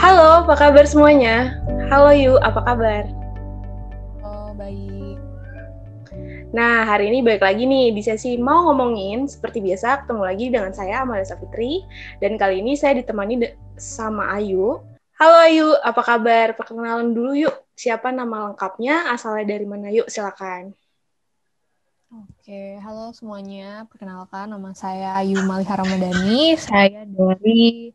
Halo, apa kabar semuanya? Halo Yu, apa kabar? Oh, baik. Nah, hari ini balik lagi nih di sesi mau ngomongin. Seperti biasa, ketemu lagi dengan saya, Amalia Safitri. Dan kali ini saya ditemani sama Ayu. Halo Ayu, apa kabar? Perkenalan dulu yuk. Siapa nama lengkapnya, asalnya dari mana yuk, silakan. Oke, halo semuanya. Perkenalkan, nama saya Ayu Malih Ramadhani. Saya dari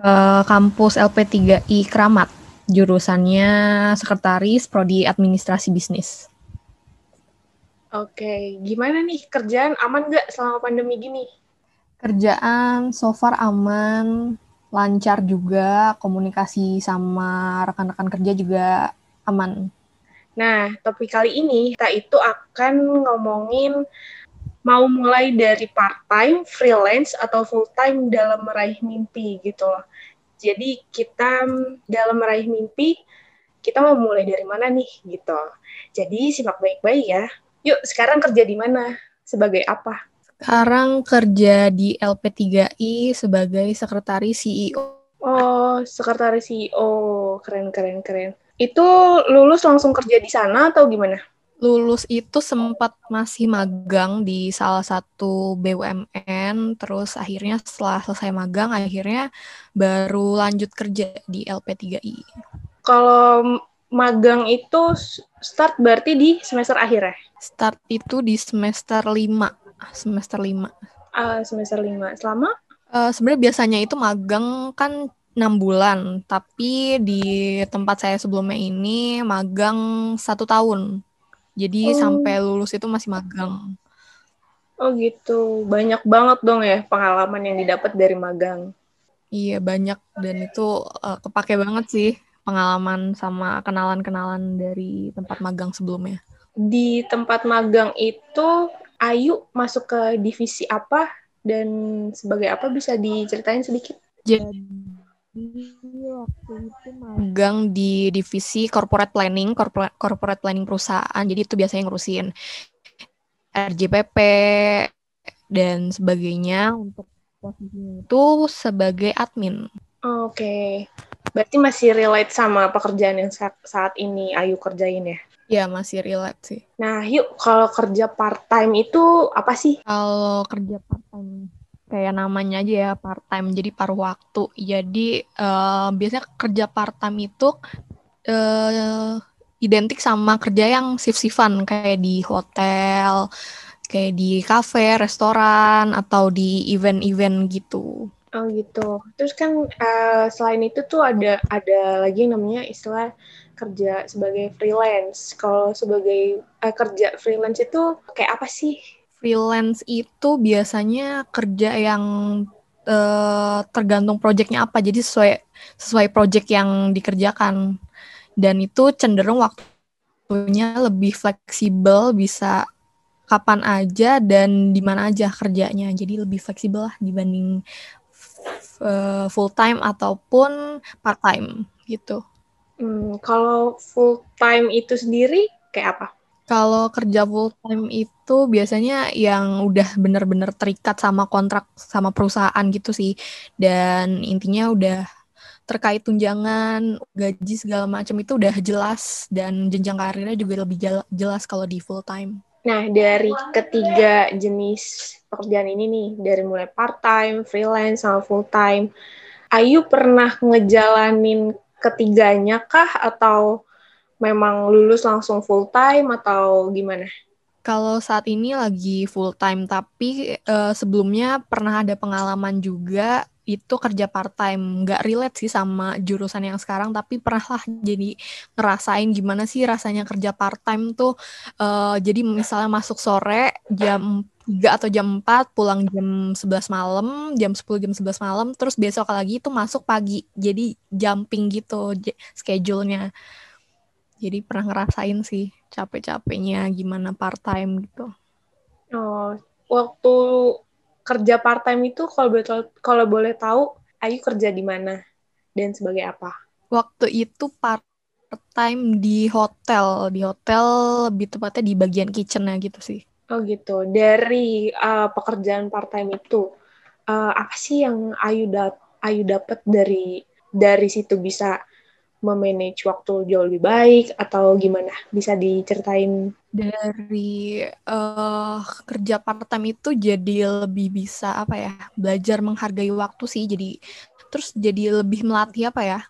uh, kampus LP3I Kramat. Jurusannya Sekretaris Prodi Administrasi Bisnis. Oke, gimana nih kerjaan aman nggak selama pandemi gini? Kerjaan so far aman, lancar juga, komunikasi sama rekan-rekan kerja juga aman. Nah, topik kali ini kita itu akan ngomongin mau mulai dari part-time, freelance, atau full-time dalam meraih mimpi gitu loh. Jadi kita dalam meraih mimpi, kita mau mulai dari mana nih gitu. Jadi simak baik-baik ya. Yuk, sekarang kerja di mana? Sebagai apa? Sekarang kerja di LP3I sebagai sekretaris CEO. Oh, sekretaris CEO. Keren, keren, keren. Itu lulus langsung kerja di sana atau gimana? Lulus itu sempat masih magang di salah satu BUMN, terus akhirnya setelah selesai magang, akhirnya baru lanjut kerja di LP3I. Kalau magang itu start berarti di semester akhir ya? Start itu di semester 5. Semester 5. Uh, semester 5. Selama? Uh, Sebenarnya biasanya itu magang kan enam bulan, tapi di tempat saya sebelumnya ini magang satu tahun. Jadi oh. sampai lulus itu masih magang. Oh gitu, banyak banget dong ya pengalaman yang didapat dari magang. Iya banyak dan itu uh, kepake banget sih pengalaman sama kenalan-kenalan dari tempat magang sebelumnya. Di tempat magang itu Ayu masuk ke divisi apa dan sebagai apa bisa diceritain sedikit? Jadi waktu itu magang di divisi corporate planning, corporate, corporate planning perusahaan. Jadi itu biasanya ngurusin RJPP dan sebagainya untuk posisinya itu sebagai admin. Oke. Okay. Berarti masih relate sama pekerjaan yang saat ini Ayu kerjain ya? Ya, masih relate sih. Nah, yuk kalau kerja part-time itu apa sih? Kalau kerja part-time kayak namanya aja ya part time jadi paruh waktu. Jadi uh, biasanya kerja part time itu uh, identik sama kerja yang shift-shiftan kayak di hotel kayak di cafe restoran atau di event-event gitu. Oh gitu. Terus kan uh, selain itu tuh ada ada lagi namanya istilah kerja sebagai freelance. Kalau sebagai uh, kerja freelance itu kayak apa sih freelance itu biasanya kerja yang uh, tergantung projectnya apa jadi sesuai sesuai project yang dikerjakan dan itu cenderung waktunya lebih fleksibel bisa kapan aja dan di mana aja kerjanya jadi lebih fleksibel lah dibanding uh, full time ataupun part time gitu. Hmm, kalau full time itu sendiri kayak apa? Kalau kerja full time itu biasanya yang udah bener-bener terikat sama kontrak sama perusahaan gitu sih. Dan intinya udah terkait tunjangan, gaji segala macam itu udah jelas dan jenjang karirnya juga lebih jelas kalau di full time. Nah, dari ketiga jenis pekerjaan ini nih, dari mulai part time, freelance sama full time, Ayu pernah ngejalanin ketiganya kah atau memang lulus langsung full time atau gimana? Kalau saat ini lagi full time, tapi uh, sebelumnya pernah ada pengalaman juga itu kerja part time. Nggak relate sih sama jurusan yang sekarang, tapi pernah lah jadi ngerasain gimana sih rasanya kerja part time tuh. Uh, jadi misalnya masuk sore jam 3 atau jam 4, pulang jam 11 malam, jam 10, jam 11 malam, terus besok lagi itu masuk pagi. Jadi jumping gitu schedule-nya jadi pernah ngerasain sih capek-capeknya gimana part time gitu. Oh waktu kerja part time itu kalau boleh kalau boleh tahu Ayu kerja di mana dan sebagai apa? Waktu itu part time di hotel di hotel lebih tepatnya di bagian kitchennya gitu sih. Oh gitu. Dari uh, pekerjaan part time itu uh, apa sih yang Ayu dap Ayu dapat dari dari situ bisa memanage waktu jauh lebih baik atau gimana? Bisa diceritain? Dari uh, kerja part time itu jadi lebih bisa apa ya belajar menghargai waktu sih. Jadi terus jadi lebih melatih apa ya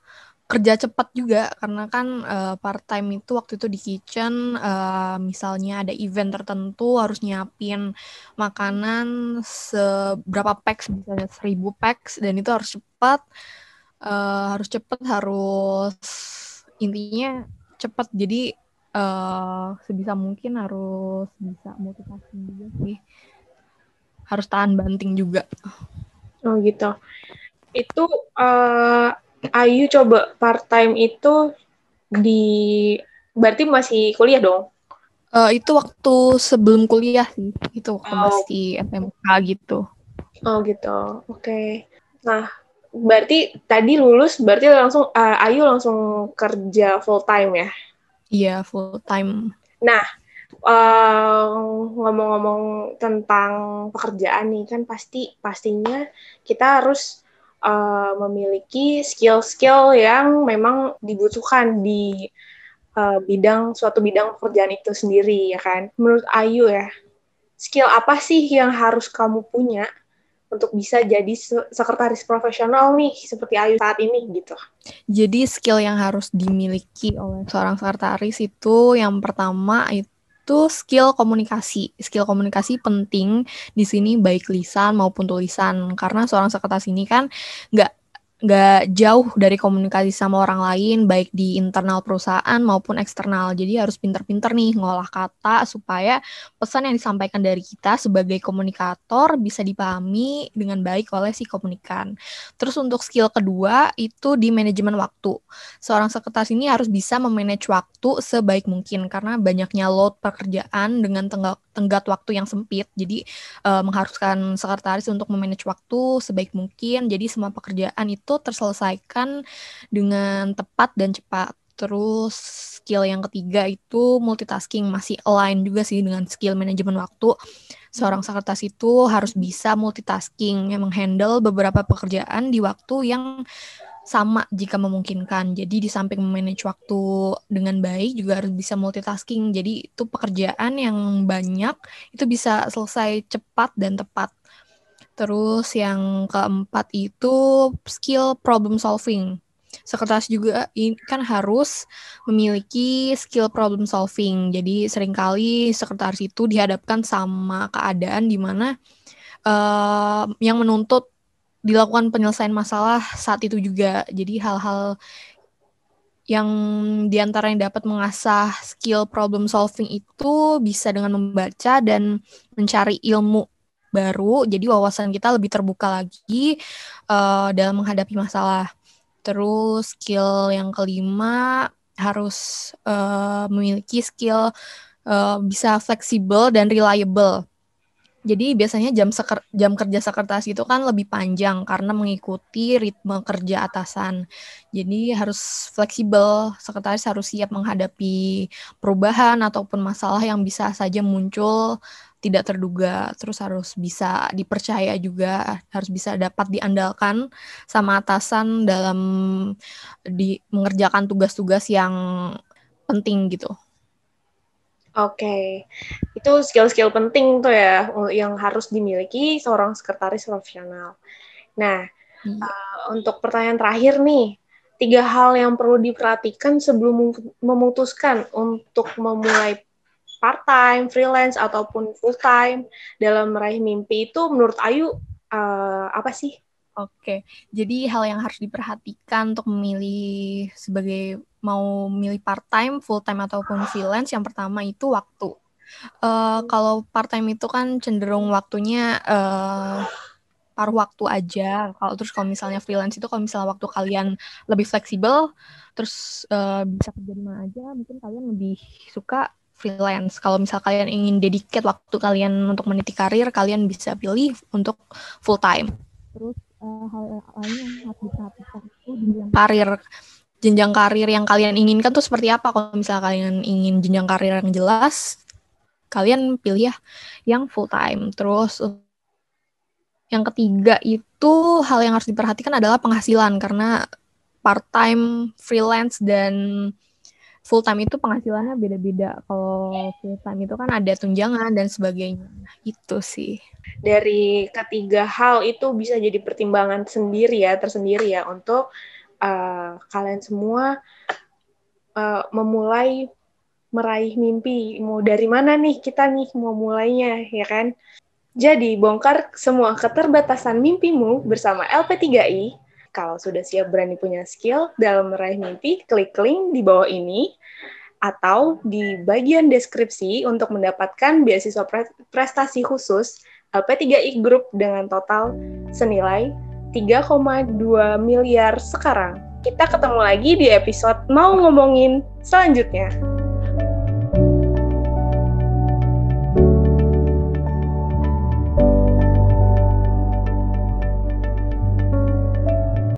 kerja cepat juga karena kan uh, part time itu waktu itu di kitchen uh, misalnya ada event tertentu harus nyiapin makanan seberapa packs misalnya seribu packs dan itu harus cepat uh, harus cepat harus intinya cepat jadi uh, sebisa mungkin harus bisa motivasi juga sih harus tahan banting juga oh gitu itu uh, Ayu coba part time itu di berarti masih kuliah dong? Uh, itu waktu sebelum kuliah sih, itu waktu oh. masih SMK gitu. Oh gitu, oke. Okay. Nah, berarti tadi lulus, berarti langsung uh, Ayu langsung kerja full time ya? Iya full time. Nah, uh, ngomong-ngomong tentang pekerjaan nih kan pasti pastinya kita harus uh, memiliki skill-skill yang memang dibutuhkan di uh, bidang suatu bidang pekerjaan itu sendiri ya kan. Menurut Ayu ya, skill apa sih yang harus kamu punya untuk bisa jadi sekretaris profesional nih seperti Ayu saat ini gitu. Jadi skill yang harus dimiliki oleh seorang sekretaris itu yang pertama itu skill komunikasi. Skill komunikasi penting di sini baik lisan maupun tulisan karena seorang sekretaris ini kan nggak nggak jauh dari komunikasi sama orang lain baik di internal perusahaan maupun eksternal. Jadi harus pinter-pinter nih ngolah kata supaya pesan yang disampaikan dari kita sebagai komunikator bisa dipahami dengan baik oleh si komunikan. Terus untuk skill kedua itu di manajemen waktu. Seorang sekretaris ini harus bisa memanage waktu sebaik mungkin karena banyaknya load pekerjaan dengan tenggat tenggat waktu yang sempit. Jadi uh, mengharuskan sekretaris untuk memanage waktu sebaik mungkin. Jadi semua pekerjaan itu terselesaikan dengan tepat dan cepat. Terus skill yang ketiga itu multitasking masih align juga sih dengan skill manajemen waktu. Seorang sekretaris itu harus bisa multitasking yang menghandle beberapa pekerjaan di waktu yang sama jika memungkinkan. Jadi di samping memanage waktu dengan baik juga harus bisa multitasking. Jadi itu pekerjaan yang banyak itu bisa selesai cepat dan tepat. Terus yang keempat itu skill problem solving. Sekretaris juga kan harus memiliki skill problem solving. Jadi sering kali sekretaris itu dihadapkan sama keadaan di mana uh, yang menuntut dilakukan penyelesaian masalah saat itu juga. Jadi hal-hal yang di antara yang dapat mengasah skill problem solving itu bisa dengan membaca dan mencari ilmu baru, jadi wawasan kita lebih terbuka lagi uh, dalam menghadapi masalah. Terus skill yang kelima harus uh, memiliki skill uh, bisa fleksibel dan reliable. Jadi biasanya jam seker, jam kerja sekretaris itu kan lebih panjang karena mengikuti ritme kerja atasan. Jadi harus fleksibel, sekretaris harus siap menghadapi perubahan ataupun masalah yang bisa saja muncul tidak terduga terus harus bisa dipercaya juga harus bisa dapat diandalkan sama atasan dalam di mengerjakan tugas-tugas yang penting gitu. Oke, okay. itu skill-skill penting tuh ya yang harus dimiliki seorang sekretaris profesional. Nah, hmm. uh, untuk pertanyaan terakhir nih, tiga hal yang perlu diperhatikan sebelum memutuskan untuk memulai part time, freelance ataupun full time dalam meraih mimpi itu menurut Ayu uh, apa sih? Oke, jadi hal yang harus diperhatikan untuk memilih sebagai mau milih part time, full time ataupun freelance yang pertama itu waktu. Uh, kalau part time itu kan cenderung waktunya uh, paruh waktu aja. Kalau terus kalau misalnya freelance itu kalau misalnya waktu kalian lebih fleksibel, terus uh, bisa kerja di mana aja, mungkin kalian lebih suka freelance. Kalau misal kalian ingin dedicate waktu kalian untuk meniti karir, kalian bisa pilih untuk full time. Terus uh, hal lain yang harus diperhatikan itu jenjang karir. Jenjang karir yang kalian inginkan tuh seperti apa? Kalau misal kalian ingin jenjang karir yang jelas, kalian pilih ya yang full time. Terus yang ketiga itu hal yang harus diperhatikan adalah penghasilan karena part time, freelance dan full time itu penghasilannya beda-beda. Kalau full time itu kan ada tunjangan dan sebagainya. Itu sih. Dari ketiga hal itu bisa jadi pertimbangan sendiri ya, tersendiri ya untuk uh, kalian semua uh, memulai meraih mimpi. Mau dari mana nih kita nih mau mulainya, ya kan? Jadi, bongkar semua keterbatasan mimpimu bersama LP3I kalau sudah siap berani punya skill dalam meraih mimpi, klik link di bawah ini atau di bagian deskripsi untuk mendapatkan beasiswa prestasi khusus LP3I Group dengan total senilai 3,2 miliar sekarang. Kita ketemu lagi di episode mau ngomongin selanjutnya.